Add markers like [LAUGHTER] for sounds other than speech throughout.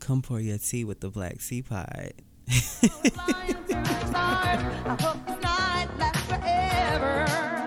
Come pour your tea with the black sea pod. [LAUGHS]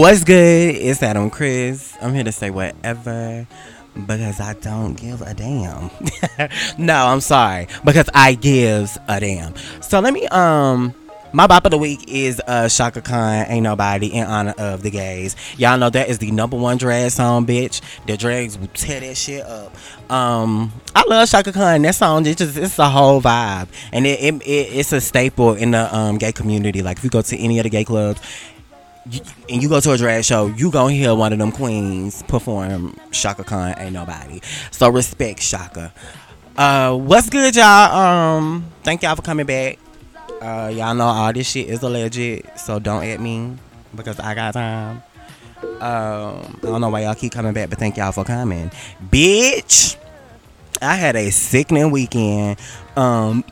What's good? It's Adam Chris. I'm here to say whatever because I don't give a damn. [LAUGHS] no, I'm sorry because I gives a damn. So let me um my bop of the week is uh Chaka Khan, Ain't Nobody, in honor of the gays. Y'all know that is the number one drag song, bitch. The drags will tear that shit up. Um, I love Chaka Khan. That song, it's just it's a whole vibe, and it, it, it it's a staple in the um gay community. Like if you go to any of the gay clubs. And you go to a drag show, you gonna hear one of them queens perform Chaka Khan, Ain't Nobody. So respect Chaka. Uh, what's good, y'all? Um, thank y'all for coming back. Uh, y'all know all this shit is alleged, so don't at me because I got time. Um, I don't know why y'all keep coming back, but thank y'all for coming, bitch. I had a sickening weekend. Um,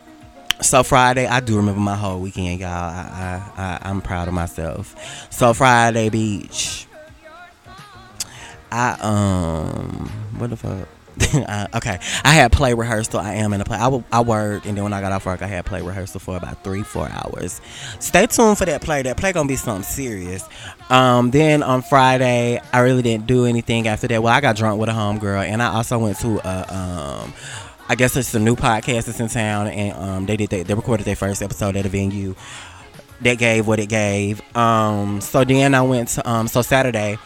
so Friday, I do remember my whole weekend, y'all. I, I, I I'm proud of myself. So Friday, beach. I um, what the fuck? [LAUGHS] uh, okay, I had play rehearsal. I am in a play. I, w- I worked, and then when I got off work, I had play rehearsal for about three, four hours. Stay tuned for that play. That play gonna be something serious. Um, then on Friday, I really didn't do anything after that. Well, I got drunk with a homegirl, and I also went to a um. I guess it's a new podcast that's in town, and um, they did they, they recorded their first episode at a venue that gave what it gave. Um, so then I went to um, so Saturday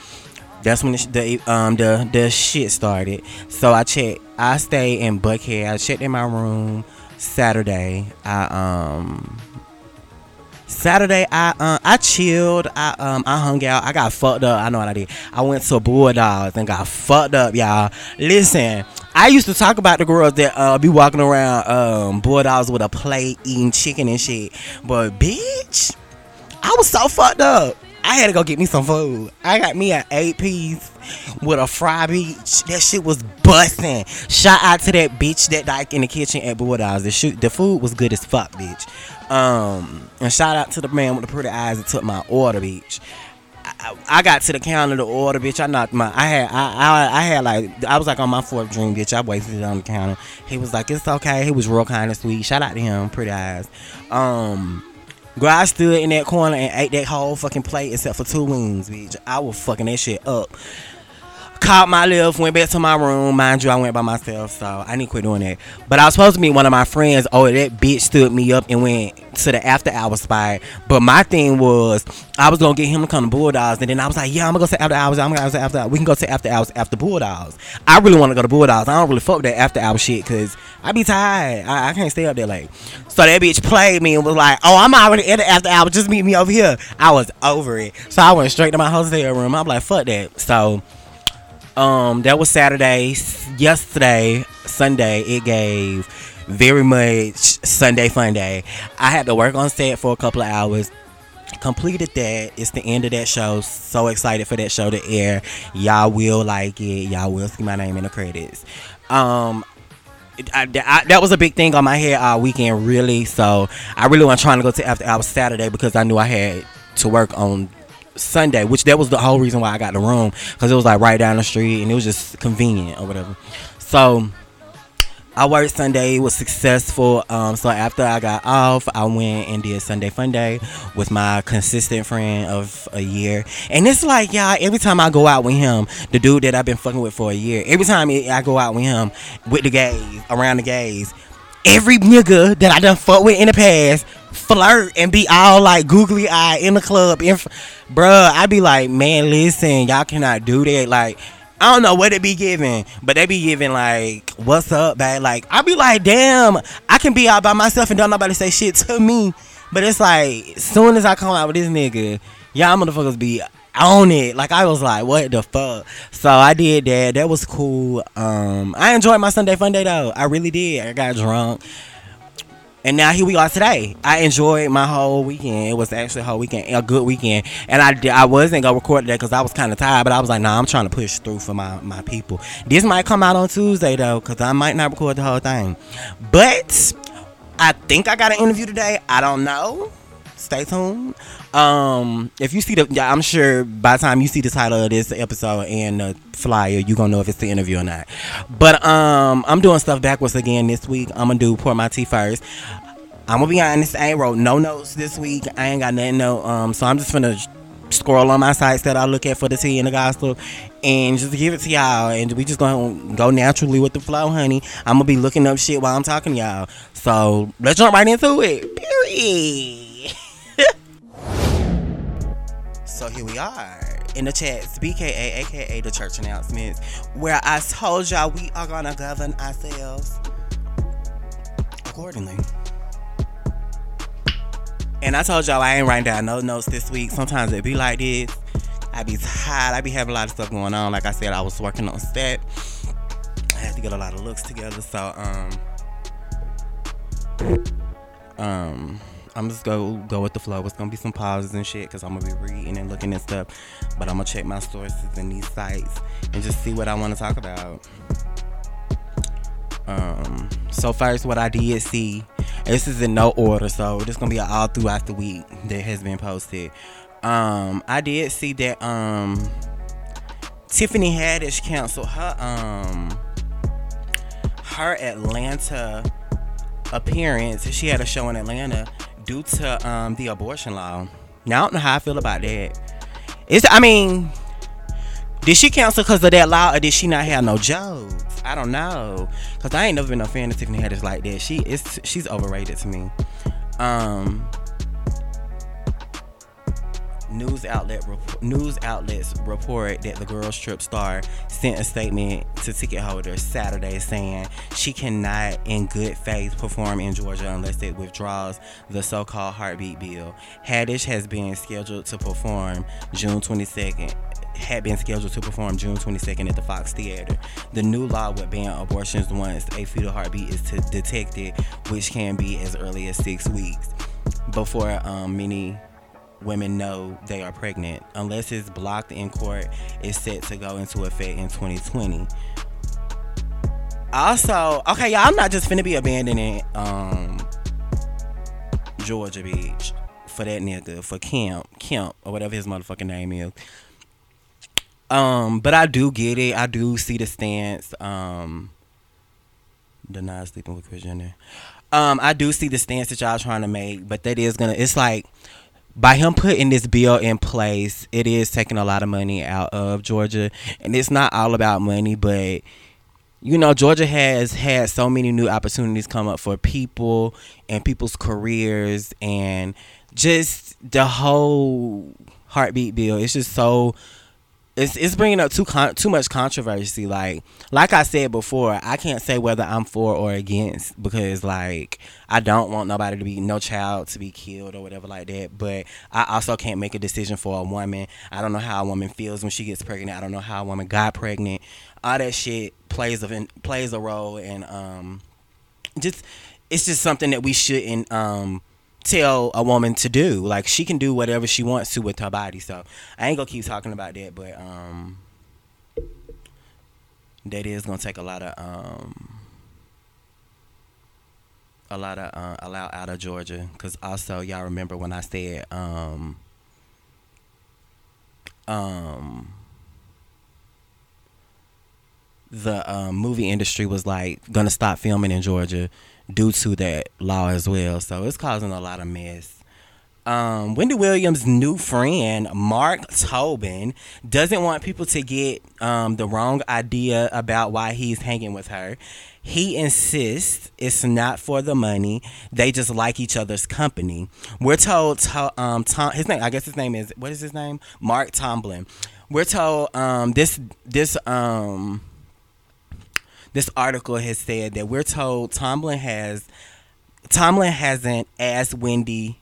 that's when the, the um the the shit started. So I checked. I stayed in Buckhead. I checked in my room Saturday. I um Saturday I uh, I chilled. I um I hung out. I got fucked up. I know what I did. I went to Bulldogs and got fucked up, y'all. Listen, I used to talk about the girls that uh be walking around um Bulldogs with a plate eating chicken and shit. But bitch, I was so fucked up. I had to go get me some food. I got me an eight piece with a fry beach. That shit was busting. Shout out to that bitch that like in the kitchen at Bulldogs. The shoot, the food was good as fuck, bitch. Um, and shout out to the man with the pretty eyes that took my order, bitch. I, I got to the counter to order, bitch. I knocked my. I had. I, I. I had like. I was like on my fourth drink, bitch. I wasted it on the counter. He was like, "It's okay." He was real kind of sweet. Shout out to him, pretty eyes. Um. Girl, stood in that corner and ate that whole fucking plate except for two wings, bitch. I was fucking that shit up. Caught my Lyft, went back to my room. Mind you, I went by myself, so I need to quit doing that. But I was supposed to meet one of my friends. Oh, that bitch stood me up and went to the after hour spot. But my thing was, I was gonna get him to come to Bulldogs, and then I was like, yeah, I'm gonna go to after hours. I'm gonna go to after hours. We can go to after hours after Bulldogs. I really want to go to Bulldogs. I don't really fuck that after hour shit because I be tired. I, I can't stay up there late. So that bitch played me and was like, oh, I'm already at the after hour. Just meet me over here. I was over it. So I went straight to my hotel room. I'm like, fuck that. So. Um, that was Saturday. Yesterday, Sunday, it gave very much Sunday fun day. I had to work on set for a couple of hours. Completed that. It's the end of that show. So excited for that show to air. Y'all will like it. Y'all will see my name in the credits. Um, I, I, that was a big thing on my head all weekend, really. So I really wasn't trying to go to after hours Saturday because I knew I had to work on Sunday, which that was the whole reason why I got the room because it was like right down the street and it was just convenient or whatever. So I worked Sunday, was successful. Um, so after I got off, I went and did Sunday Fun Day with my consistent friend of a year. And it's like, y'all, every time I go out with him, the dude that I've been fucking with for a year, every time I go out with him with the gays, around the gays, every nigga that I done fuck with in the past flirt and be all like googly eye in the club. In, bruh, I be like, man, listen, y'all cannot do that. Like, I don't know what it be giving, but they be giving like, what's up, bad? Like, I be like, damn, I can be out by myself and don't nobody say shit to me. But it's like, soon as I come out with this nigga, y'all motherfuckers be on it. Like I was like, what the fuck? So I did that. That was cool. Um, I enjoyed my Sunday fun day though. I really did. I got drunk. And now here we are today. I enjoyed my whole weekend. It was actually a whole weekend, a good weekend. And I, I wasn't gonna record that because I was kind of tired, but I was like, nah, I'm trying to push through for my my people. This might come out on Tuesday though, because I might not record the whole thing. But I think I got an interview today. I don't know. Stay tuned. Um, if you see the, I'm sure by the time you see the title of this episode and the flyer, you're gonna know if it's the interview or not. But um, I'm doing stuff backwards again this week. I'm gonna do pour my tea first. I'm gonna be honest, I ain't wrote no notes this week. I ain't got nothing no um, so I'm just gonna scroll on my sites that I look at for the tea and the gospel and just give it to y'all and we just gonna go naturally with the flow, honey. I'm gonna be looking up shit while I'm talking to y'all. So let's jump right into it. Period. So here we are in the chats, BKA, aka the church announcements, where I told y'all we are gonna govern ourselves accordingly. And I told y'all I ain't writing down no notes this week. Sometimes it be like this. I be tired. I be having a lot of stuff going on. Like I said, I was working on set. I had to get a lot of looks together. So um um I'm just go go with the flow. It's gonna be some pauses and shit because I'm gonna be reading and looking at stuff. But I'm gonna check my sources and these sites and just see what I want to talk about. Um, so first, what I did see, this is in no order, so this gonna be all throughout the week that has been posted. Um, I did see that um, Tiffany Haddish canceled her um her Atlanta appearance. She had a show in Atlanta due to um, the abortion law. Now I don't know how I feel about that. It's I mean, did she cancel because of that law or did she not have no jokes? I don't know, cause I ain't never been a fan of Tiffany Haddish like that. She is she's overrated to me. Um, news outlet news outlets report that the girls trip star sent a statement to ticket holders Saturday saying she cannot in good faith perform in Georgia unless it withdraws the so-called heartbeat bill. Haddish has been scheduled to perform June 22nd had been scheduled to perform June 22nd at the Fox Theater. The new law would ban abortions once a fetal heartbeat is detected, which can be as early as six weeks. Before um, many women know they are pregnant. Unless it's blocked in court, it's set to go into effect in 2020. Also, okay, y'all, I'm not just finna be abandoning um Georgia Beach for that nigga, for Kemp, Kemp, or whatever his motherfucking name is. Um, but I do get it. I do see the stance. Um, deny sleeping with Kris Jenner. Um, I do see the stance that y'all trying to make, but that is gonna. It's like by him putting this bill in place, it is taking a lot of money out of Georgia. And it's not all about money, but you know, Georgia has had so many new opportunities come up for people and people's careers and just the whole heartbeat bill. It's just so it's it's bringing up too con- too much controversy. Like like I said before, I can't say whether I'm for or against because like I don't want nobody to be no child to be killed or whatever like that. But I also can't make a decision for a woman. I don't know how a woman feels when she gets pregnant. I don't know how a woman got pregnant. All that shit plays a plays a role and um just it's just something that we shouldn't um tell a woman to do. Like she can do whatever she wants to with her body. So I ain't gonna keep talking about that, but um that is gonna take a lot of um a lot of uh, a lot out of Georgia because also y'all remember when I said um um the um, movie industry was like gonna stop filming in Georgia due to that law as well. So it's causing a lot of mess. Um, Wendy Williams' new friend, Mark Tobin, doesn't want people to get um, the wrong idea about why he's hanging with her. He insists it's not for the money. They just like each other's company. We're told to, um, Tom, his name, I guess his name is, what is his name? Mark Tomblin. We're told um, this, this, um, this article has said that we're told Tomlin has Tomlin hasn't asked Wendy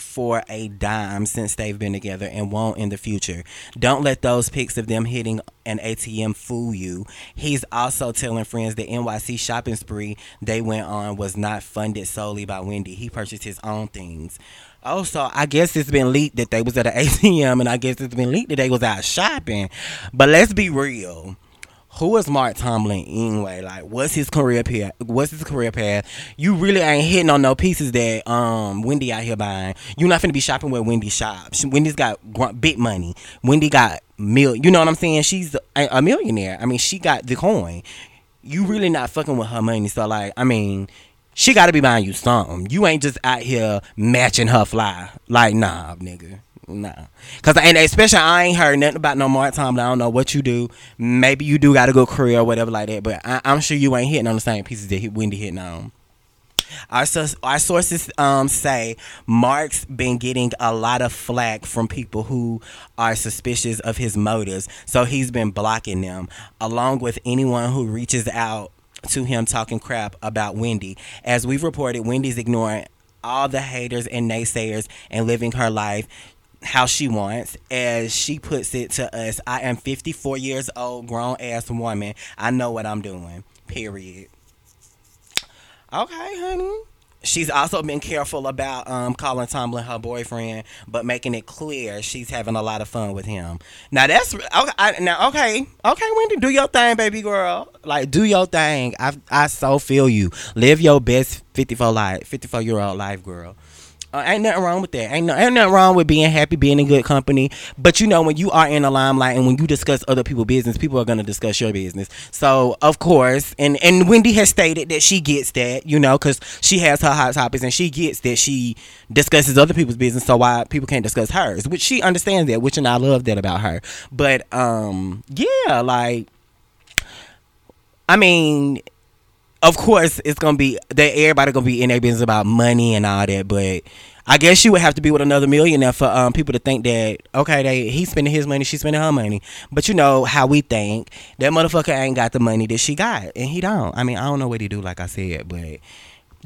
for a dime since they've been together and won't in the future. Don't let those pics of them hitting an ATM fool you. He's also telling friends the NYC shopping spree they went on was not funded solely by Wendy. He purchased his own things. Oh, also, I guess it's been leaked that they was at an [LAUGHS] ATM, and I guess it's been leaked that they was out shopping. But let's be real who is Mark Tomlin anyway? Like, what's his career path? What's his career path? You really ain't hitting on no pieces that um Wendy out here buying. You're not finna be shopping where Wendy shops. Wendy's got big money. Wendy got mil. You know what I'm saying? She's a, a millionaire. I mean, she got the coin. You really not fucking with her money. So like, I mean, she got to be buying you something. You ain't just out here matching her fly. Like, nah, nigga. Nah, cause and especially I ain't heard nothing about no Mark Tomlin. I don't know what you do. Maybe you do got a good career or whatever like that. But I, am sure you ain't hitting on the same pieces that Wendy hitting on. Our, our sources um, say Mark's been getting a lot of flack from people who are suspicious of his motives, so he's been blocking them, along with anyone who reaches out to him talking crap about Wendy. As we've reported, Wendy's ignoring all the haters and naysayers and living her life how she wants. As she puts it to us, I am 54 years old, grown ass woman. I know what I'm doing. Period. Okay, honey. She's also been careful about um, calling Tomlin her boyfriend, but making it clear she's having a lot of fun with him. Now that's okay. I, now okay, okay, Wendy, do your thing, baby girl. Like do your thing. I I so feel you. Live your best 54 life, 54 year old life, girl. Uh, ain't nothing wrong with that. Ain't no, ain't nothing wrong with being happy, being in good company. But you know, when you are in the limelight and when you discuss other people's business, people are gonna discuss your business. So of course, and and Wendy has stated that she gets that, you know, because she has her hot topics and she gets that she discusses other people's business. So why people can't discuss hers? Which she understands that, which and I love that about her. But um, yeah, like, I mean of course it's gonna be that everybody gonna be in their business about money and all that, but I guess you would have to be with another millionaire for um, people to think that okay, they he's spending his money, she's spending her money. But you know how we think that motherfucker ain't got the money that she got, and he don't. I mean, I don't know what he do, like I said, but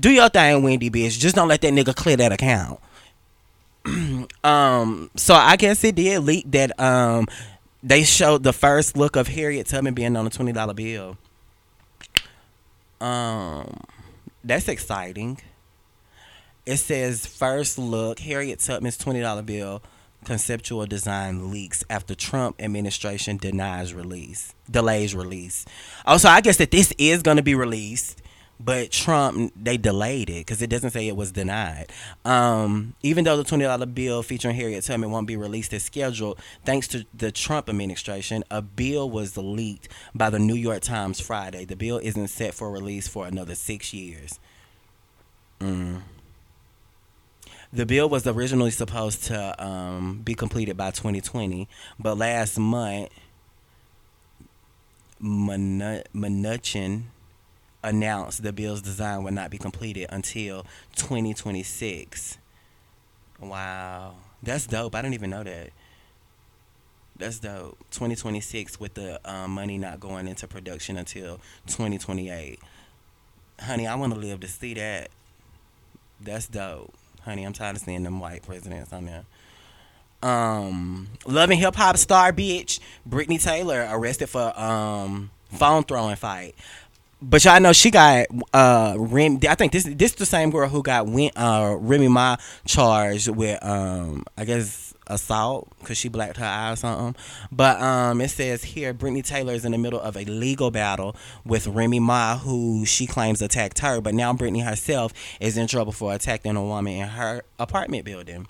do your thing, Wendy, bitch. Just don't let that nigga clear that account. [CLEARS THROAT] um, so I guess it did leak that um they showed the first look of Harriet Tubman being on a twenty dollar bill. Um, that's exciting. It says first look Harriet Tubman's twenty dollar bill conceptual design leaks after Trump administration denies release delays release. Also, I guess that this is going to be released but Trump they delayed it because it doesn't say it was denied. Um, even though the twenty dollar bill featuring Harriet Tubman won't be released as scheduled, thanks to the Trump administration, a bill was leaked by the New York Times Friday. The bill isn't set for release for another six years. Mm. The bill was originally supposed to um, be completed by 2020, but last month, Mnuchin announced the bill's design would not be completed until 2026. Wow. That's dope. I didn't even know that. That's dope. 2026 with the um, money not going into production until 2028. Honey, I want to live to see that. That's dope. Honey, I'm tired of seeing them white presidents on there. Um, Love and Hip Hop star bitch Brittany Taylor arrested for um phone throwing fight. But y'all know she got uh Rem. I think this this is the same girl who got went uh Remy Ma charged with um I guess assault because she blacked her eye or something. But um it says here Brittany Taylor is in the middle of a legal battle with Remy Ma who she claims attacked her. But now Brittany herself is in trouble for attacking a woman in her apartment building.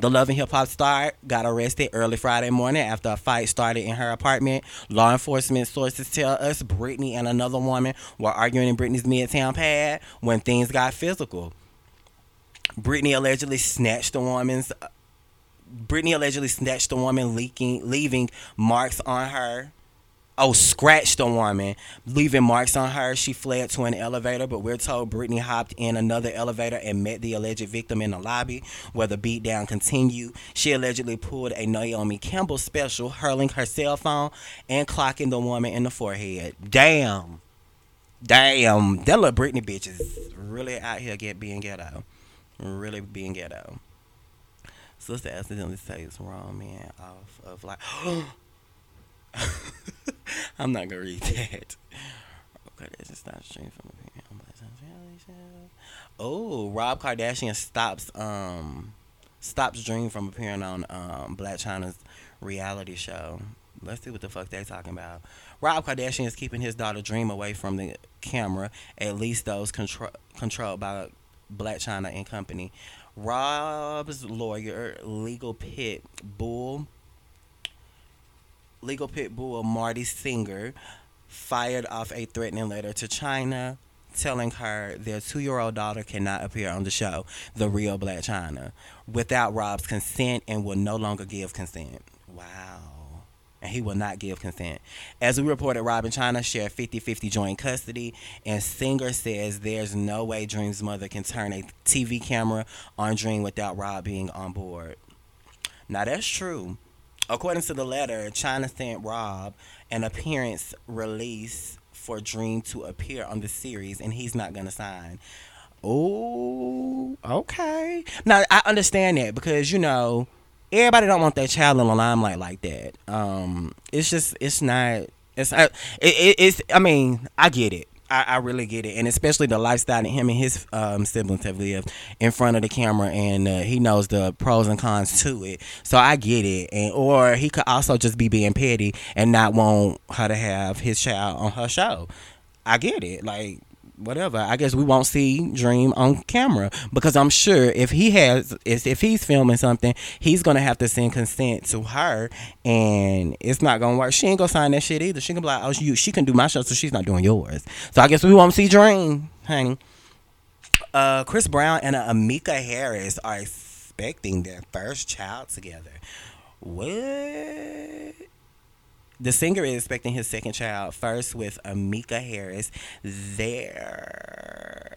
The Love and Hip Hop star got arrested early Friday morning after a fight started in her apartment. Law enforcement sources tell us Brittany and another woman were arguing in Brittany's Midtown pad when things got physical. Brittany allegedly snatched the woman's. Brittany allegedly snatched the woman, leaking, leaving marks on her oh, scratched the woman, leaving marks on her. She fled to an elevator, but we're told Brittany hopped in another elevator and met the alleged victim in the lobby where the beatdown continued. She allegedly pulled a Naomi Campbell special, hurling her cell phone and clocking the woman in the forehead. Damn. Damn. That little Britney bitch is really out here get being ghetto. Really being ghetto. Sister accidentally takes wrong man off of like. [GASPS] [GASPS] [LAUGHS] I'm not gonna read that. Okay, this is not stream from. Oh, Rob Kardashian stops um stops Dream from appearing on um Blac Chyna's reality show. Let's see what the fuck they're talking about. Rob Kardashian is keeping his daughter Dream away from the camera, at least those control, controlled by Blac Chyna and Company. Rob's lawyer, legal pit bull, legal pit bull Marty Singer, fired off a threatening letter to Chyna telling her their two-year-old daughter cannot appear on the show, The Real Blac Chyna, without Rob's consent and will no longer give consent. Wow and he will not give consent. As we reported, Rob and Chyna share 50 50 joint custody, and Singer says there's no way Dream's mother can turn a TV camera on Dream without Rob being on board. Now, that's true. According to the letter, Chyna sent Rob an appearance release for Dream to appear on the series, and he's not going to sign. Oh, okay. Now, I understand that because, you know, everybody don't want their child in the limelight like that. Um, it's just it's not. It's it, it, it's. I mean, I get it. I, I, really get it, and especially the lifestyle that him and his um, siblings have lived in front of the camera, and uh, he knows the pros and cons to it. So I get it, and or he could also just be being petty and not want her to have his child on her show. I get it, like whatever. I guess we won't see Dream on camera because I'm sure if he has, if he's filming something, he's gonna have to send consent to her, and it's not gonna work. She ain't gonna sign that shit either. She can be like, oh, you, she can do my show, so she's not doing yours. So I guess we won't see Dream, honey. Uh, Chris Brown and uh, Ammika Harris are expecting their first child together. What? The singer is expecting his second child first with Ammika Harris. They're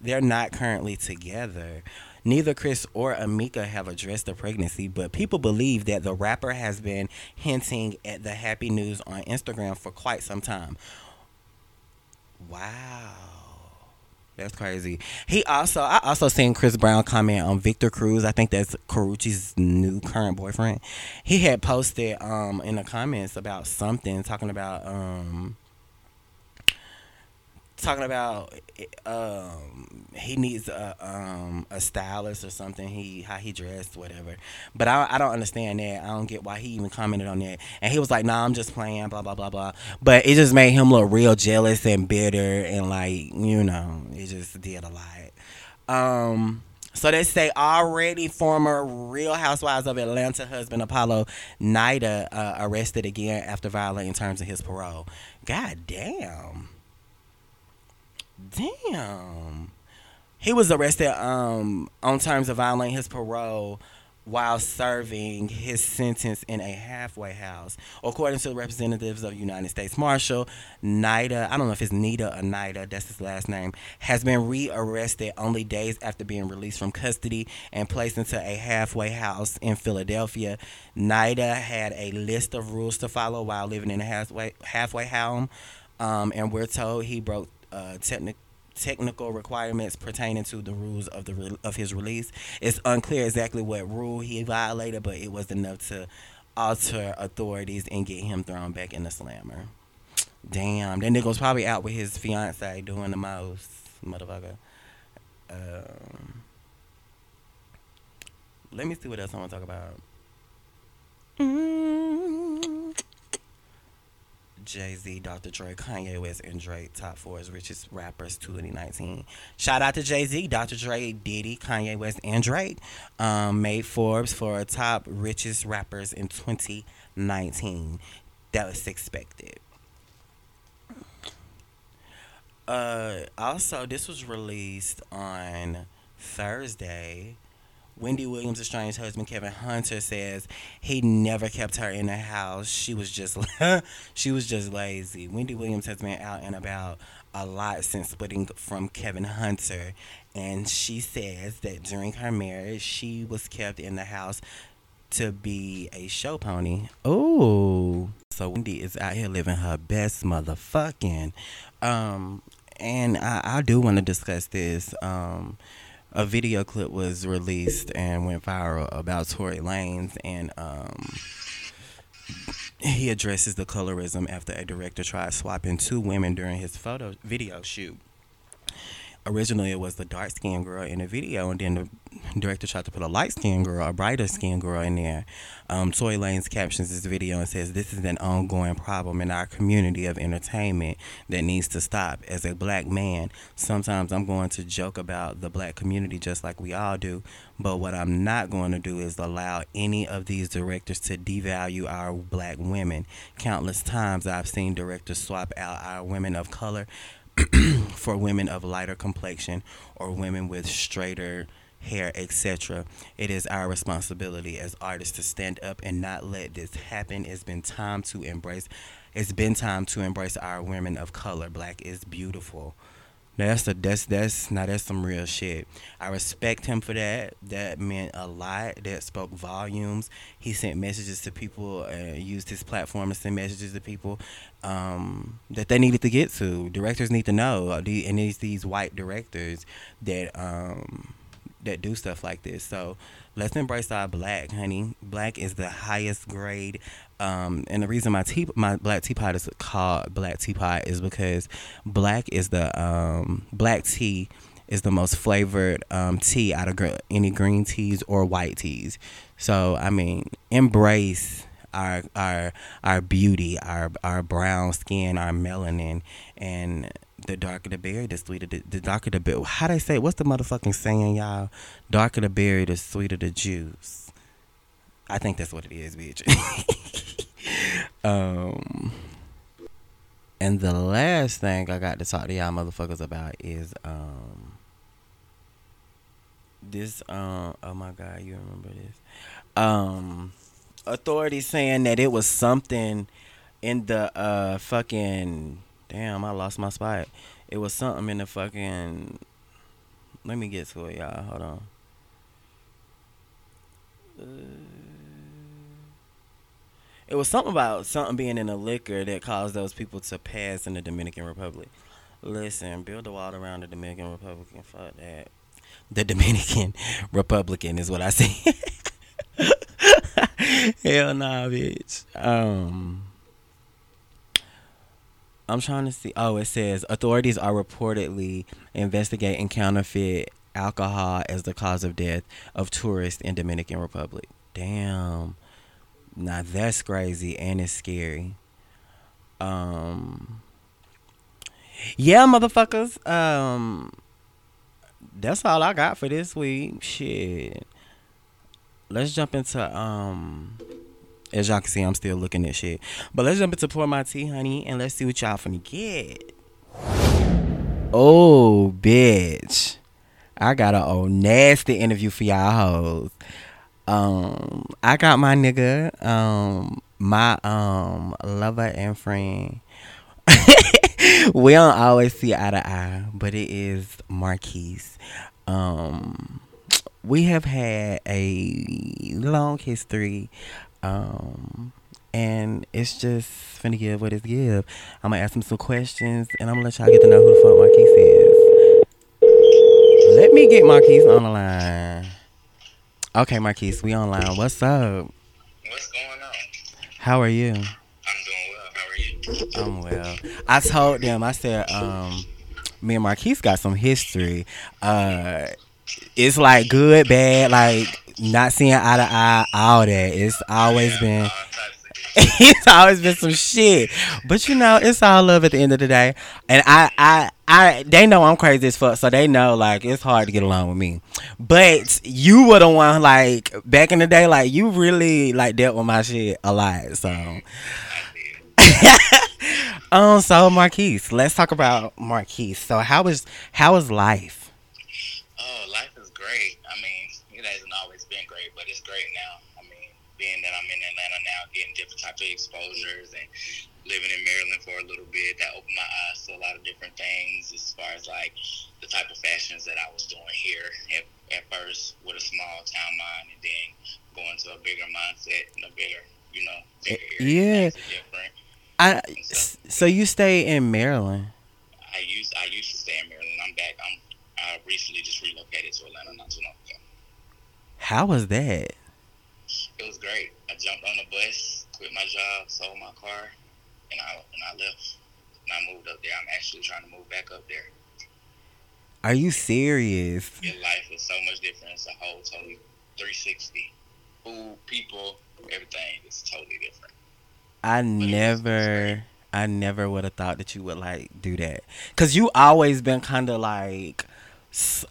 they're not currently together. Neither Chris or Amika have addressed the pregnancy, but people believe that the rapper has been hinting at the happy news on Instagram for quite some time. Wow. That's crazy. He also, I also seen Chris Brown comment on Victor Cruz. I think that's Karrueche's new current boyfriend. He had posted um in the comments about something talking about um talking about um, he needs a um, a stylist or something. He how he dressed, whatever. But I I don't understand that. I don't get why he even commented on that. And he was like, "Nah, I'm just playing." Blah blah blah blah. But it just made him look real jealous and bitter and like you know it just did a lot. Um. So they say already former Real Housewives of Atlanta husband Apollo Nida uh, arrested again after violating terms of his parole. God damn. Damn. He was arrested um, on terms of violating his parole while serving his sentence in a halfway house. According to the representatives of United States Marshal, Nida, I don't know if it's Nita or Nida, that's his last name, has been rearrested only days after being released from custody and placed into a halfway house in Philadelphia. Nida had a list of rules to follow while living in a halfway, halfway home, um, and we're told he broke uh, technical technical requirements pertaining to the rules of the re- of his release. It's unclear exactly what rule he violated, but it was enough to alter authorities and get him thrown back in the slammer. Damn, that nigga was probably out with his fiance doing the most, motherfucker. Um, let me see what else I want to talk about. Mm-hmm. Jay Z, Dr. Dre, Kanye West, and Drake, top four as richest rappers 2019. Shout out to Jay Z, Dr. Dre, Diddy, Kanye West, and Drake. Um, made Forbes for top richest rappers in 2019. That was expected. Uh, also, this was released on Thursday. Wendy Williams' estranged husband Kevin Hunter says he never kept her in the house. She was just [LAUGHS] she was just lazy. Wendy Williams has been out and about a lot since splitting from Kevin Hunter, and she says that during her marriage she was kept in the house to be a show pony. Oh, so Wendy is out here living her best motherfucking. Um, and I, I do want to discuss this. Um a video clip was released and went viral about Tory Lanez and um he addresses the colorism after a director tried swapping two women during his photo video shoot originally it was the dark skinned girl in the video, and then the director tried to put a light skinned girl, a brighter skinned girl in there. Um, Tory Lanez captions this video and says, This is an ongoing problem in our community of entertainment that needs to stop. As a black man, sometimes I'm going to joke about the black community just like we all do, but what I'm not going to do is allow any of these directors to devalue our black women. Countless times I've seen directors swap out our women of color [CLEARS THROAT] for women of lighter complexion or women with straighter hair, etc. It is our responsibility as artists to stand up and not let this happen. It's been time to embrace it's been time to embrace our women of color. Black is beautiful. That's the that's that's now that's some real shit. I respect him for that. That meant a lot. That spoke volumes. He sent messages to people. Used his platform to send messages to people um, that they needed to get to. Directors need to know. Uh, and these these white directors that um, that do stuff like this. So let's embrace our black, honey. Black is the highest grade. Um, and the reason my tea, my black teapot is called black teapot is because black is the um, black tea is the most flavored um, tea out of gr- any green teas or white teas. So I mean, embrace our our our beauty, our our brown skin, our melanin, and the darker the berry, the sweeter the, the darker the berry. How they say? What's the motherfucking saying, y'all? Darker the berry, the sweeter the juice. I think that's what it is, bitch. [LAUGHS] um, and the last thing I got to talk to y'all motherfuckers about is um this um oh my god, you remember this? Um authorities saying that it was something in the uh fucking damn, I lost my spot. It was something in the fucking let me get to it, y'all. Hold on. Uh, it was something about something being in the liquor that caused those people to pass in the Dominican Republic. Listen, build a wall around the Dominican Republic. Fuck that. The Dominican [LAUGHS] Republican is what I say. [LAUGHS] Hell nah, bitch. Um, I'm trying to see. Oh, it says authorities are reportedly investigating counterfeit alcohol as the cause of death of tourists in Dominican Republic. Damn. Now that's crazy and it's scary. Um Yeah, motherfuckers. Um that's all I got for this week. Shit. Let's jump into um as y'all can see, I'm still looking at shit. But let's jump into pour my tea, honey, and let's see what y'all finna get. Oh, bitch. I got a old nasty interview for y'all hoes. Um, I got my nigga, um, my um lover and friend. [LAUGHS] we don't always see eye to eye, but it is Marquise. Um, we have had a long history. Um, and it's just finna give what it's give. I'm gonna ask him some questions, and I'm gonna let y'all get to know who the fuck Marquise is. Let me get Marquise on the line. Okay, Marquise, we online. What's up? What's going on? How are you? I'm doing well. How are you? I'm well. I told them. I said, um, me and Marquise got some history. Uh, it's like good, bad, like not seeing eye to eye, all that. It's always been. [LAUGHS] it's always been some shit, but you know, it's all love at the end of the day. And I, I, I, they know I'm crazy as fuck, so they know like it's hard to get along with me. But you were the one like back in the day, like you really like dealt with my shit a lot. So, [LAUGHS] um, so Marquise, let's talk about Marquise. So how is how is life? Oh, life is great. I mean, it hasn't always been great, but it's great now. I mean, being that I'm in Atlanta now, types of exposures and living in Maryland for a little bit, that opened my eyes to a lot of different things as far as like the type of fashions that I was doing here at, at first with a small town mind and then going to a bigger mindset and a bigger, you know, bigger eh, area. Yeah. I, so, so you stay in Maryland? I used I used to stay in Maryland. I'm back. I'm I recently just relocated to Atlanta not too long ago. How was that? It was great. I jumped on the bus, quit my job, sold my car, and I and I left. And I moved up there. I'm actually trying to move back up there. Are you serious? Your life is so much different. It's a whole totally 360. Food, people, everything is totally different. I never I never would have thought that you would like do that. Cuz you always been kind of like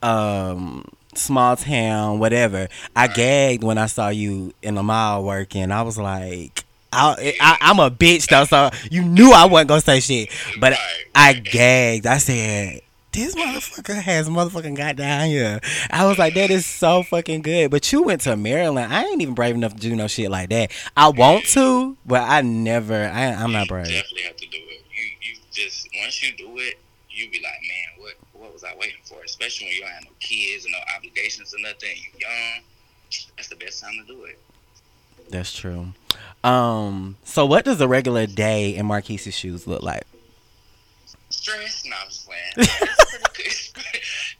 um small town whatever. I Right. gagged when I saw you in the mall working. I was like I, I I'm a bitch though, so you knew I wasn't gonna say shit. But I gagged. I said, "This motherfucker has motherfucking got down here." I was like, "That is so fucking good." But you went to Maryland. I ain't even brave enough to do no shit like that. I want to, but I never. I, I'm not brave. You brave. definitely have to do it. You you just once you do it, you be like, man, what what was I waiting for? Especially when you don't have no kids and no obligations or nothing. You young. That's the best time to do it. That's true. Um. So, what does a regular day in Marquise's shoes look like? Stress? No, I'm just playing. [LAUGHS]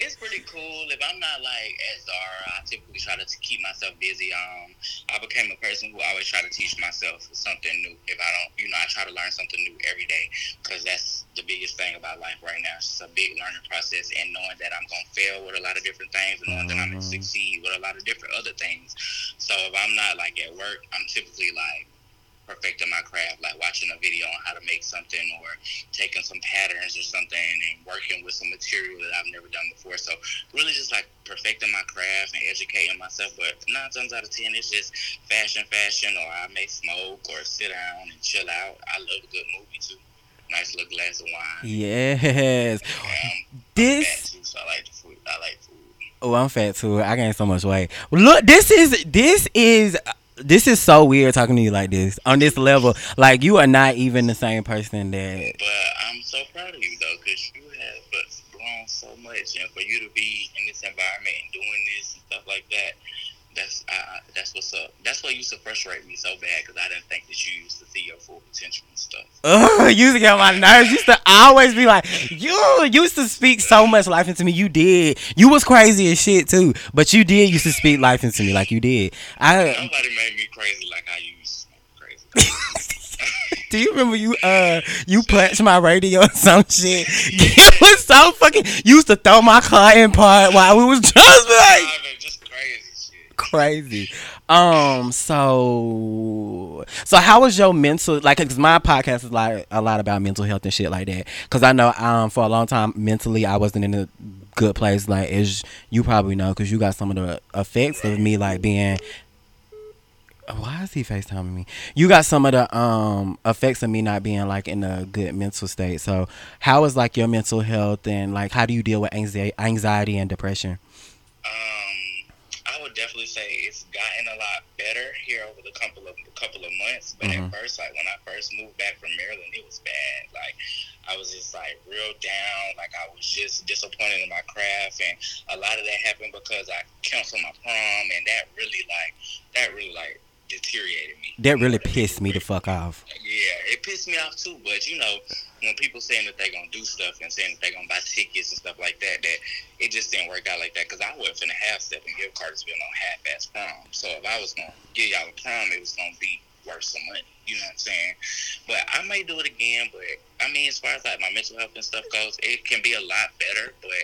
it's, pretty, it's, pretty, it's pretty cool. If I'm not like at Zara, I typically try to keep myself busy. Um, I became a person who always try to teach myself something new. If I don't, you know, I try to learn something new every day because that's the biggest thing about life right now. It's a big learning process and knowing that I'm gonna fail with a lot of different things and knowing that I'm gonna Mhm. succeed with a lot of different other things. So if I'm not like at work, I'm typically like perfecting my craft, like watching a video on how to make something or taking some patterns or something and working with some material that I've never done before. So really just like perfecting my craft and educating myself. But nine times out of ten, it's just fashion, fashion, or I may smoke or sit down and chill out. I love a good movie too. Nice little glass of wine. Yes. [LAUGHS] Um, fat This. too, so I like the food. I like food. Oh, I'm fat too. I gained so much weight. Look, this is this is this is so weird talking to you like this on this level. Like you are not even the same person that. But I'm so proud of you though, because you have uh, grown so much, and for you to be in this environment and doing this and stuff like that, that's uh, that's what's up. That's what used to frustrate me so bad because I didn't think that you used to see your full potential and stuff. [LAUGHS] Ugh, used to get on my nerves. Used to always be like, you used to speak so much life into me. You did. You was crazy as shit too, but you did used to speak life into me like you did. I Nobody made me crazy like I used to make me crazy. [LAUGHS] do you remember you uh you punched my radio or some shit? [LAUGHS] it was so fucking. You used to throw my car in part while we was just like. Driving, just crazy shit. Crazy. Um. So. So how was your mental? Like, cause my podcast is like a lot about mental health and shit like that. Cause I know um for a long time mentally I wasn't in a good place. Like as you probably know, cause you got some of the effects of me like being. Why is he FaceTiming me? You got some of the um effects of me not being like in a good mental state. So how is like your mental health and like how do you deal with anxiety, anxiety and depression? Um, would definitely say it's gotten a lot better here over the couple of couple of months. But Mhm. at first, like when I first moved back from Maryland, it was bad. Like I was just like real down. Like I was just disappointed in my craft, and a lot of that happened because I canceled my prom, and that really like that really like deteriorated me. That really pissed me the fuck off. Yeah, it pissed me off too. But you know, when people saying that they're gonna do stuff and saying that they're gonna buy tickets and stuff like that, that it just didn't work out like that. Because I wasn't finna half step and give Cartersville no half ass prom. So if I was gonna give y'all a prom, it was gonna be worth some money. You know what I'm saying? But I may do it again. But I mean, as far as like my mental health and stuff goes, it can be a lot better. But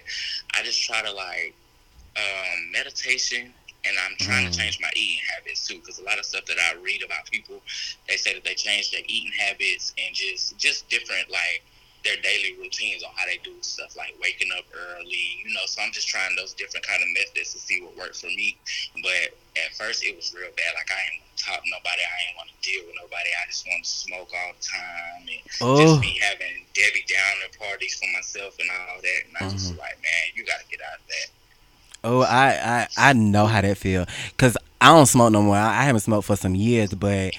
I just try to like um, meditation. And I'm trying Mm. to change my eating habits too, because a lot of stuff that I read about people, they say that they change their eating habits and just just different like their daily routines on how they do stuff like waking up early, you know. So I'm just trying those different kind of methods to see what works for me. But at first it was real bad. Like I ain't want to talk to nobody. I ain't want to deal with nobody. I just want to smoke all the time and Oh, just be having Debbie Downer parties for myself and all that. And I just Mhm. like, man, you got to get out of that. Oh, I, I, I know how that feel. Cause I don't smoke no more. I, I haven't smoked for some years, but.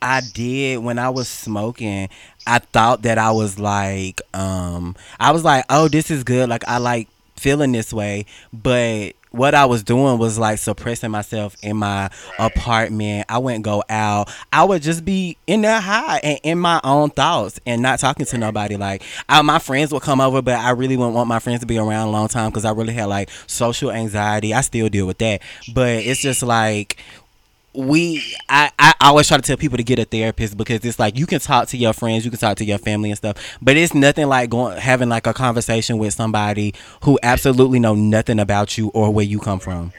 I did when I was smoking. I thought that I was like, um, I was like, oh, this is good. Like I like feeling this way, but what I was doing was like suppressing myself in my apartment. I wouldn't go out. I would just be in there high and in my own thoughts and not talking to nobody. Like I, my friends would come over, but I really wouldn't want my friends to be around a long time because I really had like social anxiety. I still deal with that, but it's just like we I, I always try to tell people to get a therapist because it's like you can talk to your friends, you can talk to your family and stuff, but it's nothing like going having like a conversation with somebody who absolutely know nothing about you or where you come from.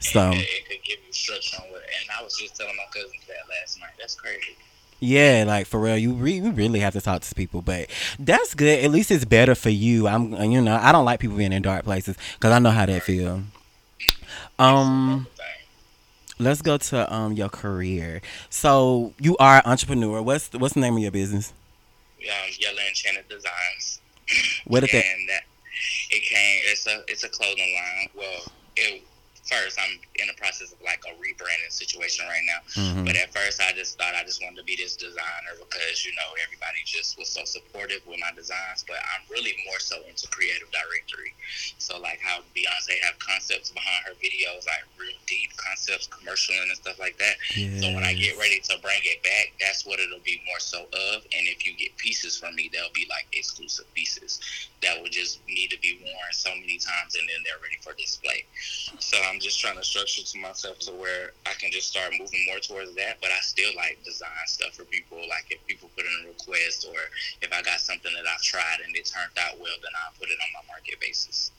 So It, it could give you structure on what. And I was just telling my cousins that last night. That's crazy. yeah, like for real, you re- you really have to talk to people, but that's good. At least it's better for you. I'm you know I don't like people being in dark places because I know how that feel. Um. Let's go to um your career. So you are an entrepreneur. What's the, what's the name of your business? Um, Yellow Enchanted Designs. What did that? that it came. It's a it's a clothing line. Well, it first I'm in the process of like a rebranding situation right now. Mhm. But at first, I just thought I just wanted to be this designer because you know everybody just was so supportive with my designs. But I'm really more so into creative directory. So like how Beyonce have concepts behind her videos, like real deep concepts, commercial and stuff like that. So when I get ready to bring it back, that's what it'll be more so of. And if you get pieces from me, they'll be like exclusive pieces that will just need to be worn so many times and then they're ready for display. So I'm just trying to structure to myself to where I can just start moving more towards that. But I still like design stuff for people. Like if people put in a request or if I got something that I've tried and it turned out well, then I'll put it on my market basis.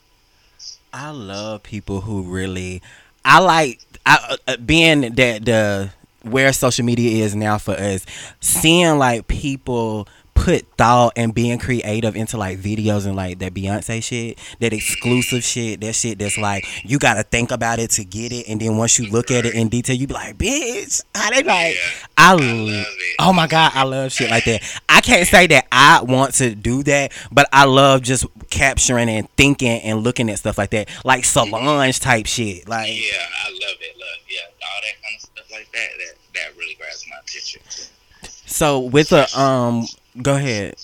I love people who really. I like I, uh, being that the where social media is now for us, seeing like people put thought and being creative into like videos and like that Beyonce shit, that exclusive shit, that shit that's like you gotta think about it to get it, and then once you look at it in detail, you be like, bitch, how they like? Yeah. I, I love it. oh my god, I love shit like that. I can't say that I want to do that, but I love just capturing and thinking and looking at stuff like that, like Solange type shit. Like, Yeah, I love it. Love yeah, all that kind of stuff like that. That that really grabs my attention. so with a um, go ahead.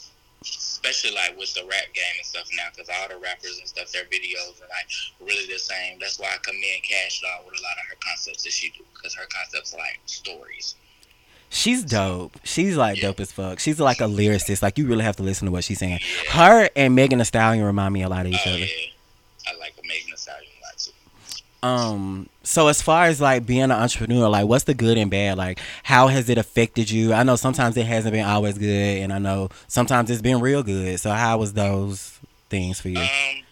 Especially like with the rap game and stuff now, because all the rappers and stuff, their videos are like really the same. That's why I come in cash out with a lot of her concepts that she do, because her concepts are like stories. She's dope. She's like Yeah. dope as fuck. She's like a lyricist. Like you really have to listen to what she's saying. Her and Megan Thee Stallion remind me a lot of each Oh other. yeah, I like Megan Thee Stallion a lot too. Um, so as far as like being an entrepreneur, like what's the good and bad? Like how has it affected you? I know sometimes it hasn't been always good, and I know sometimes it's been real good. So how was those things for you? Um,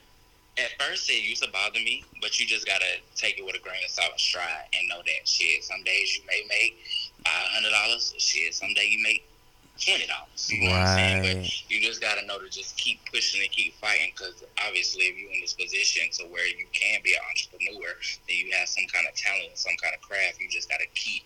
at first it used to bother me, but you just gotta take it with a grain of salt and stride and know that shit. Some days you may make five hundred dollars. Shit, some day you make twenty dollars. You know what I'm saying? But Right. you just gotta know to just keep pushing and keep fighting. Because obviously, if you're in this position to where you can be an entrepreneur, then you have some kind of talent, and some kind of craft. You just gotta keep.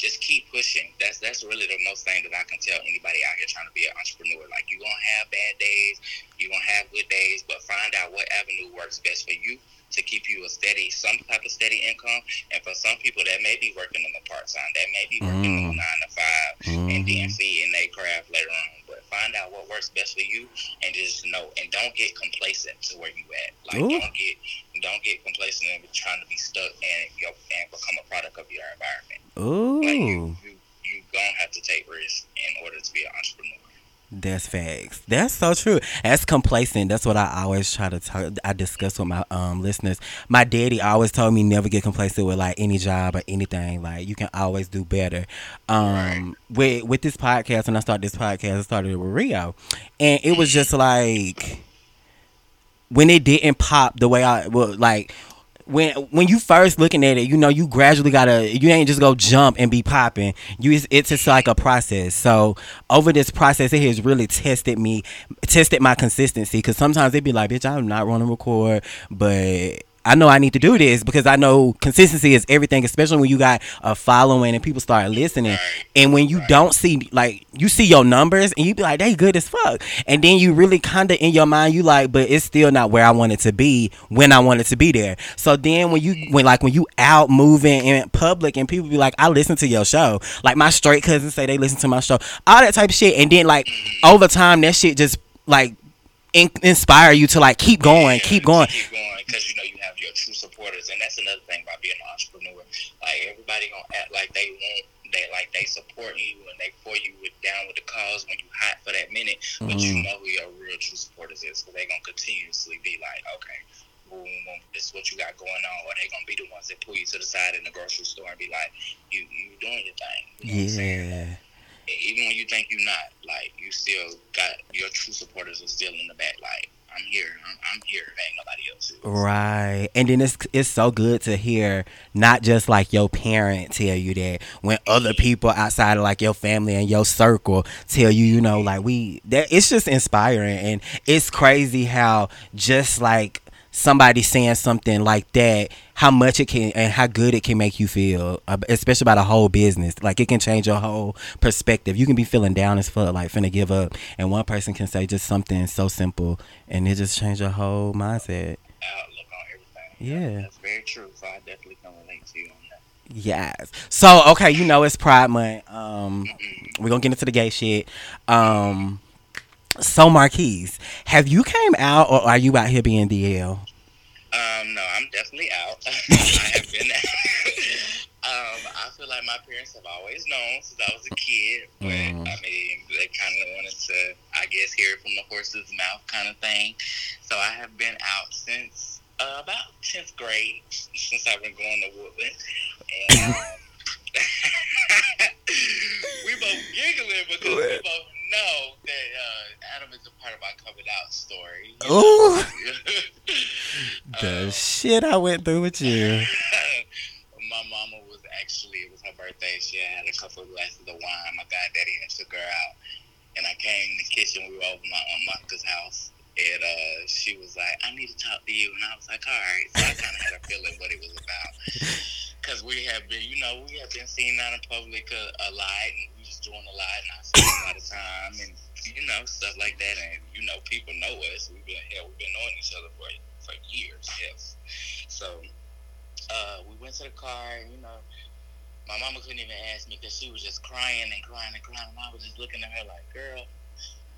Just keep pushing. That's that's really the most thing that I can tell anybody out here trying to be an entrepreneur. Like you're gonna have bad days, you're gonna have good days, but find out what avenue works best for you to keep you a steady, some type of steady income. And for some people, that may be working in the part time, that may be working Mm. on nine to five, and then Mhm. feeding their craft later on. But find out what works best for you, and just know, and don't get complacent to where you at. Like Ooh. don't get don't get complacent and be trying to be stuck and you and become a product of your environment. Like Ooh, you, you, you gonna have to take risks in order to be an entrepreneur. That's facts. That's so true. That's complacent. That's what I always try to talk. I discuss with my um listeners. My daddy always told me never get complacent with like any job or anything. Like you can always do better. Um, with with this podcast, when I started this podcast, I started it with Rio, and it was just like when it didn't pop the way I well like when when you first looking at it, you know you gradually gotta you ain't just go jump and be popping. You it's, just like a process. So over this process, it has really tested me, tested my consistency. Because sometimes it be like, bitch, I'm not to record, but I know I need to do this because I know consistency is everything, especially when you got a following and people start listening. And when you don't see like you see your numbers and you be like, they good as fuck. And then you really kinda in your mind you like, but it's still not where I want it to be when I want it to be there. So then when you when like when you out moving in public and people be like, I listen to your show. Like my straight cousins say they listen to my show. All that type of shit. And then like over time that shit just like in- inspire you to like keep going, keep going. Keep going, because you know you your true supporters. And that's another thing about being an entrepreneur. Like everybody gonna act like they want they like they support you and they for you with down with the cause when you hot for that minute, but you Mhm. know who your real true supporters is. So they gonna continuously be like, okay, boom, boom, this is what you got going on, or they gonna be the ones that pull you to the side in the grocery store and be like, you you doing your thing. You know what I'm saying? Yeah. Even when you think you're not, like you still got your true supporters are still in the back. Like I'm here, I'm, I'm here. Ain't nobody else. Right. And then it's it's so good to hear not just like your parent tell you that when other people outside of like your family and your circle tell you, you know, like we that it's just inspiring and it's crazy how just like somebody saying something like that how much it can and how good it can make you feel uh, especially about a whole business like it can change your whole perspective you can be feeling down as fuck like finna give up and one person can say just something so simple and it just change your whole mindset Outlook on everything. Yeah. that's very true. So I definitely can relate to you on that. Yes. So okay, you know it's Pride Month. Um, we're gonna get into the gay shit. Um, so Marquise, have you came out or are you out here being DL? Um, no, I'm definitely out. [LAUGHS] I have been. [LAUGHS] um, I feel like my parents have always known since I was a kid, but Mhm. I mean, they kind of wanted to, I guess, hear it from the horse's mouth, kind of thing. So I have been out since uh, about tenth grade, [LAUGHS] since I've been going to Woodland, and um, we both giggling because we both know that uh, Adam is a part of my coming out story. [LAUGHS] Ooh, [LAUGHS] the Um, shit I went through with you. [LAUGHS] my mama was actually it was her birthday. She had a couple of glasses of wine. My goddaddy and took her out, and I came in the kitchen. We were over my aunt Monica's house, and uh, she was like, "I need to talk to you," and I was like, "All right." So I kind of had a feeling what it was about. Cause we have been, you know, we have been seen out in public a, a lot, and doing a lot, and I spend a lot of time, and you know, stuff like that. And you know, people know us. We've been, hell, we've been knowing each other for for years, yes. So uh, we went to the car, and, you know, my mama couldn't even ask me because she was just crying and crying and crying. And I was just looking at her like, girl,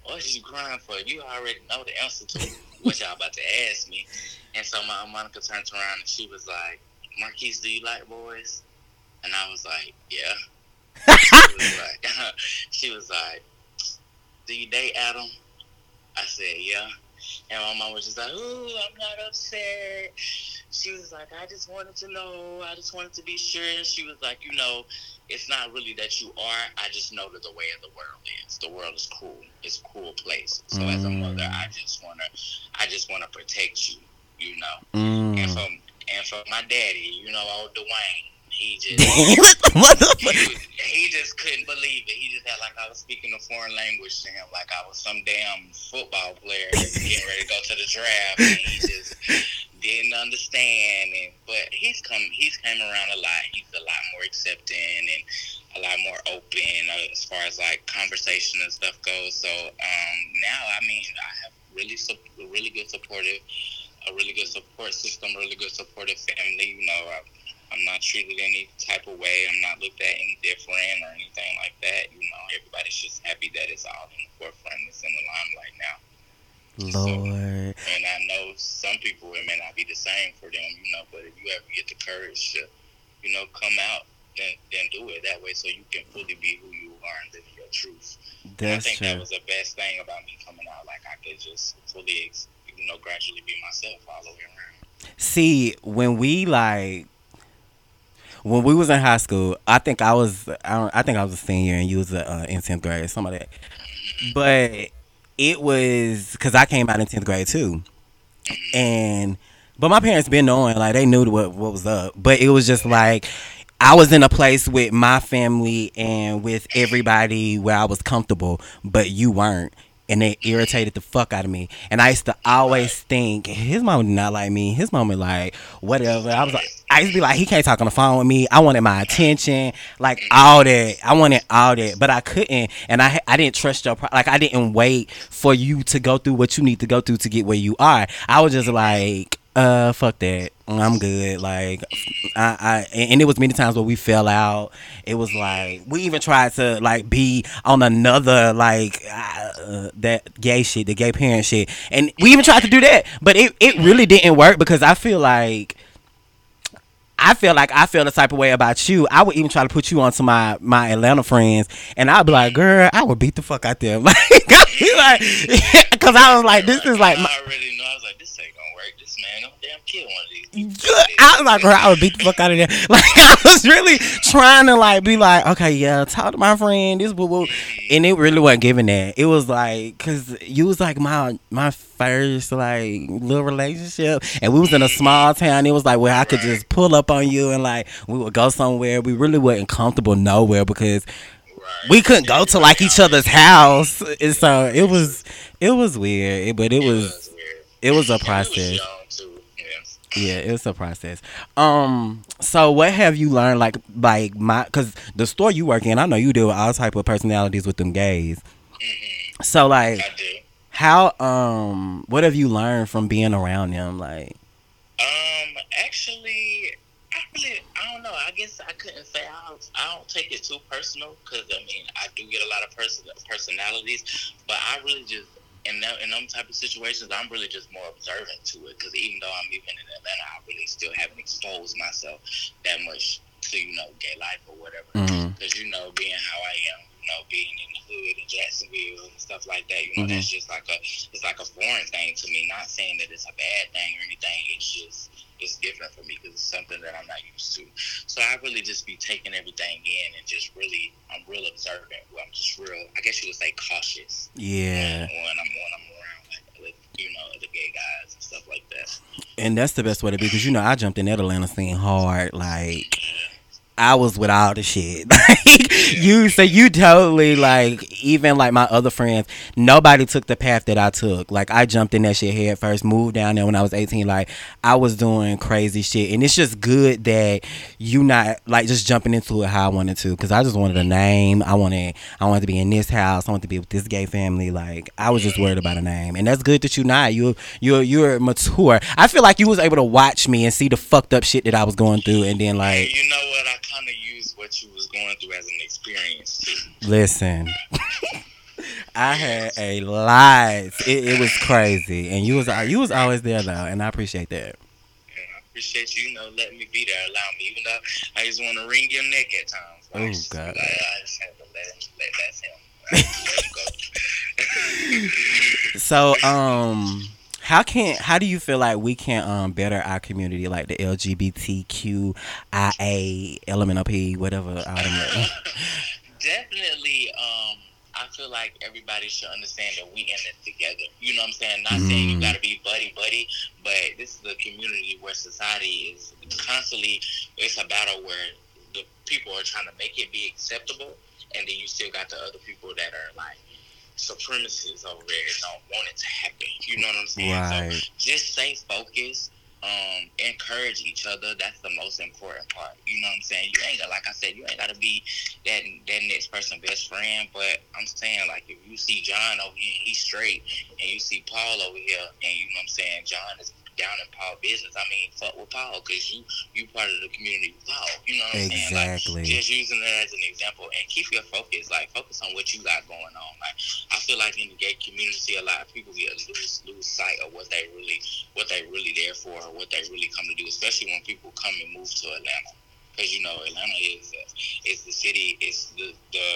what are you crying for? You already know the answer to what y'all about to ask me. And so my Monica turned around and she was like, Marquise, do you like boys? And I was like, yeah. She was like, [LAUGHS] she was like, do you date Adam? I said, yeah. And my mom was just like, ooh, I'm not upset. She was like, I just wanted to know. I just wanted to be sure. And she was like, you know, it's not really that you are. I just know that the way of the world is. The world is cruel. It's a cruel place. So as a mother, I just wanna, I just wanna protect you. You know. And Mm. from and from my daddy, you know, old Dwayne, he just [LAUGHS] what the he, he just couldn't believe it. He just had like I was speaking a foreign language to him, like I was some damn football player getting ready to go to the draft, and he just didn't understand. And but he's come, he's came around a lot. He's a lot more accepting and a lot more open uh, as far as like conversation and stuff goes. So um, now, I mean, I have really, really good supportive, a really good support system, really good supportive family. You know. I, treated any type of way. I'm not looked at any different or anything like that. You know, everybody's just happy that it's all in the forefront. It's in the limelight now. Lord. And I know some people it may not be the same for them, you know. But if you ever get the courage to, you know, come out, then then do it that way, so you can fully be who you are and live your truth. And I That's think that was the best thing about me coming out. Like I could just fully, you know, gradually be myself all the way around. See, when we like when we was in high school, I think I was I, I think I was a senior and you was a, uh, in tenth grade, some of that. But it was because I came out in tenth grade too, and but my parents been knowing like they knew what what was up, but it was just like. I was in a place with my family and with everybody where I was comfortable, but you weren't. And it irritated the fuck out of me. And I used to always think his mom did not like me. His mom was like, whatever. I was like, I used to be like, he can't talk on the phone with me. I wanted my attention, like all that. I wanted all that, but I couldn't. And I, I didn't trust your, like I didn't wait for you to go through what you need to go through to get where you are. I was just like, uh, fuck that. I'm good. Like, I, I, and it was many times where we fell out. It was like we even tried to like be on another like uh, that gay shit, the gay parent shit, and we even tried to do that, but it it really didn't work because I feel like I feel like I feel the type of way about you. I would even try to put you onto my my Atlanta friends, and I'd be like, "Girl, I would beat the fuck out them." [LAUGHS] Like, [LAUGHS] like, [LAUGHS] because I was like, "This is like." I already know. I was like, this ain't work. This man gonna damn kill one of these. I was like, I would beat the fuck out of there. [LAUGHS] Like, I was really trying to like be like, okay, yeah, talk to my friend. This boo boo, and it really wasn't giving that. It was like, cause you was like my my first like little relationship, and we was in a mm-hmm. small town. It was like where I could just pull up on you and like we would go somewhere. We really wasn't comfortable nowhere because Right. we couldn't go to like each other's house, and so it was it was weird. But it was. It was a [LAUGHS] process. Yeah. it was a process. Um, so what have you learned? Like, like my, cause the store you work in, I know you deal with all type of personalities with them gays. hmm So like, how, um, what have you learned from being around them? Like, Um, actually, I really, I don't know. I guess I couldn't say I don't, I don't take it too personal because I mean I do get a lot of person personalities, but I really just in that in those type of situations I'm really just more observant to it because even though I'm even in Atlanta, I really still haven't exposed myself that much to you know gay life or whatever. Mm-hmm. Because you know, being how I am, you know, being in the hood in Jacksonville and stuff like that, you know, Mhm. that's just like a it's like a foreign thing to me. Not saying that it's a bad thing or anything. It's just it's different for me because it's something that I'm not used to. So I really just be taking everything in and just really I'm real observant. Well, I'm just real. I guess you would say cautious yeah, when I'm when I'm around like with, you know the gay guys and stuff like that. and that's the best way to be, cause you know I jumped in that Atlanta scene hard, like. I was with all the shit. [LAUGHS] Like you so you totally like even like my other friends, nobody took the path that I took. Like I jumped in that shit head first, moved down there when I was 18. Like I was doing crazy shit. And it's just good that you not like just jumping into it how I wanted to. Cause I just wanted a name. I wanted I wanted to be in this house. I wanted to be with this gay family. Like I was just worried about a name. And that's good that you not. You you're you're mature. I feel like you was able to watch me and see the fucked up shit that I was going through and then like you know what? I kind of used what you was going through as an experience too. Listen, I had a lot. It, it was crazy, and you was you was always there though, and I appreciate that. I appreciate you, you know, letting me be there, allow me, even though I just want to wring your neck at times. Oh, God. Like, I just have to let him, let that's him. Let him. [LAUGHS] So, um, how can how do you feel like we can um better our community, like the LGBTQIA, LMNOP, whatever? [LAUGHS] Definitely, um, I feel like everybody should understand that we in this together. You know what I'm saying? Not saying you Mm. got to be buddy buddy, but this is a community where society is constantly. It's a battle where the people are trying to make it be acceptable, and then you still got the other people that are like supremacists over there and don't want it to happen. You know what I'm saying? So just stay focused. Um, encourage each other. That's the most important part. You know what I'm saying? You ain't got, like I said, you ain't got to be that that next person best friend. But I'm saying, like, if you see John over here, he's straight, and you see Paul over here, and you know what I'm saying, John is down in Paul business. I mean, fuck with Paul because you you part of the community with Paul. You know what I'm saying? Like, Exactly. just using that as an example and keep your focus. Like, focus on what you got going on. Like, I feel like in the gay community, a lot of people get lose lose sight of what they really what they really there for, or what they really come to do. Especially when people come and move to Atlanta, because you know Atlanta is uh, is the city, it's the the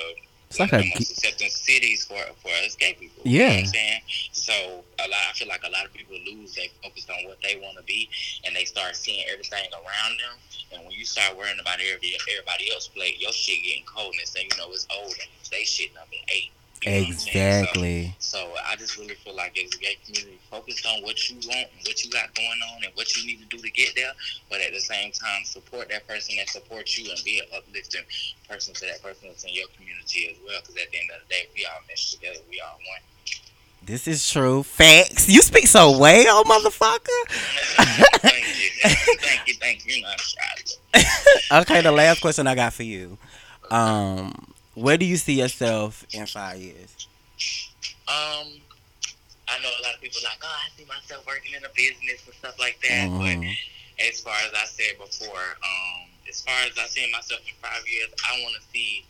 It's like a accepting cities for for us gay people. You know Yeah. I'm saying? So a lot I feel like a lot of people lose they focus on what they want to be and they start seeing everything around them. And when you start worrying about every everybody else plate, your shit getting cold and saying, you know, it's old and they shit number eight. You know what So- exactly. so I just really feel like as a gay community, focus on what you want and what you got going on and what you need to do get there. But at the same time, support that person that supports you and be an uplifting person to that person that's in your community as well. Because at the end of the day, we all mesh together. We all one. This is true. Facts. You speak so well, motherfucker. [LAUGHS] thank you, thank you, thank you. [LAUGHS] Okay, the last question I got for you. Um, where do you see yourself in five years? Um, I know a lot of people like, oh, I see myself working in a business and stuff like that. But Mhm. as far as I said before, um, as far as I see myself in five years, I want to see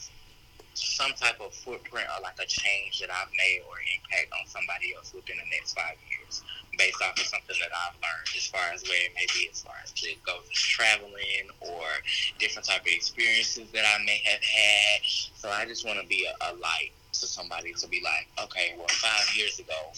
some type of footprint or like a change that I've made or impact on somebody else within the next five years based off of something that I've learned as far as where it may be as far as it goes traveling or different type of experiences that I may have had. So I just want to be a, a light to somebody to be like, okay, well, five years ago,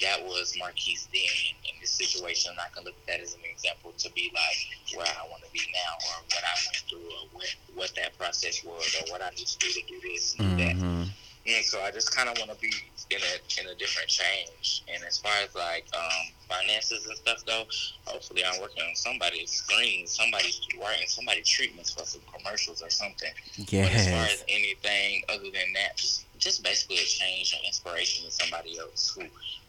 that was Marquise then in this situation. I can look at that as an example to be like where I want to be now, or what I went through, or what what that process was, or what I need to do to do this and Mm-hmm. that. And so I just kind of want to be in a in a different change. And as far as like um, finances and stuff though, hopefully I'm working on somebody's screen, somebody's writing somebody treatments for some commercials or something. But as far as anything other than that, just, just basically a change and inspiration to somebody else who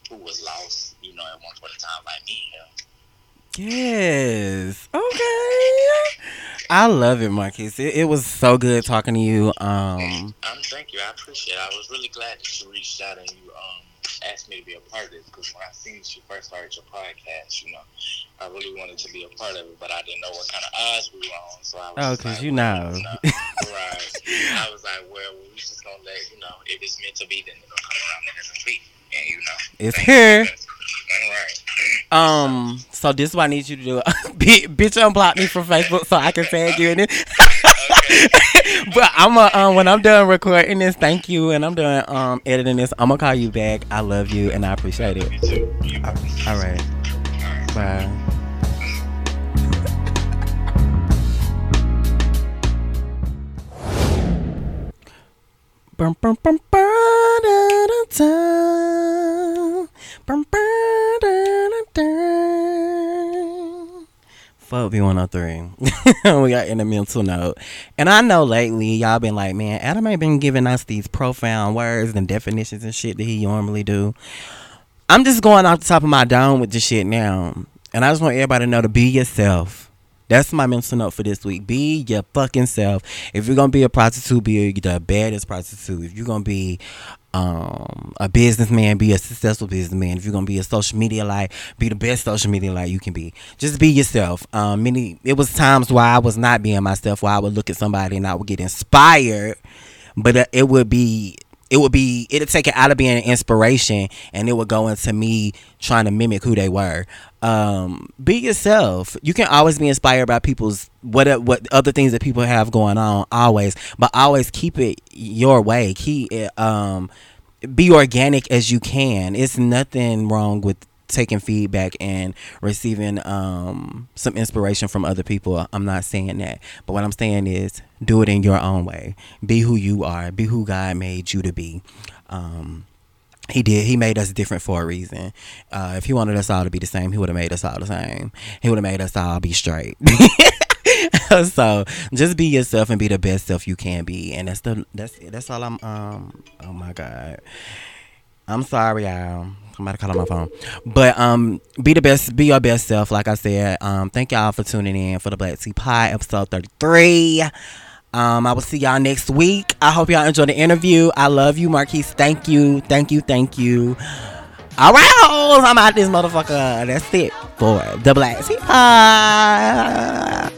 who was lost, you know, at one point in time like me. You know? Yes. Okay. I love it, Marcus. It, it was so good talking to you. Um, Um, thank you. I appreciate it. I was really glad that you reached out and you um asked me to be a part of this because when I seen you first started your podcast, you know, I really wanted to be a part of it, but I didn't know what kind of odds we were on. So I was Oh, because like, you well, know. you right. [LAUGHS] I was like, well, we just gonna let you know if it's meant to be, then it'll come around and it'll be, you know, it's here. Um, so this is what I need you to do. [LAUGHS] Bi- Bitch, unblock me from Facebook so I can tag you in it. [LAUGHS] But I'm a, um, when I'm done recording this, thank you, and I'm done um editing this. I'm gonna call you back. I love you and I appreciate it. You too. You- All right, all right. bye. Bum, bum, bum, ba, da, da. Fuck B103. [LAUGHS] we got in the mental note. And I know lately y'all been like, man, Adam ain't been giving us these profound words and definitions and shit that he normally do. I'm just going off the top of my dome with this shit now. And I just want everybody to know to be yourself. That's my mental note for this week. Be your fucking self. If you're gonna be a prostitute, be the baddest prostitute. If you're gonna be um, a businessman, be a successful businessman. If you're gonna be a social media light, be the best social media light you can be. Just be yourself. Um, many it was times where I was not being myself, where I would look at somebody and I would get inspired, but uh, it would be it would be it'd take it out of being an inspiration and it would go into me trying to mimic who they were. Um be yourself. You can always be inspired by people's what what other things that people have going on always but always keep it your way. Keep it um be organic as you can. It's nothing wrong with taking feedback and receiving um some inspiration from other people i'm not saying that but what i'm saying is do it in your own way be who you are be who god made you to be um he did. He made us different for a reason. Uh, if he wanted us all to be the same, he would have made us all the same. He would have made us all be straight. [LAUGHS] so just be yourself and be the best self you can be, and that's the that's that's all I'm. Um. Oh my God. I'm sorry, y'all. Somebody call on my phone. But um, be the best, be your best self. Like I said, um, thank y'all for tuning in for the Black Tea Pie episode 33. Um, I will see y'all next week. I hope y'all enjoy the interview. I love you, Marquise. Thank you, thank you, thank you. All right, hoes, I'm out this motherfucker. That's it for the Black Tea Pie.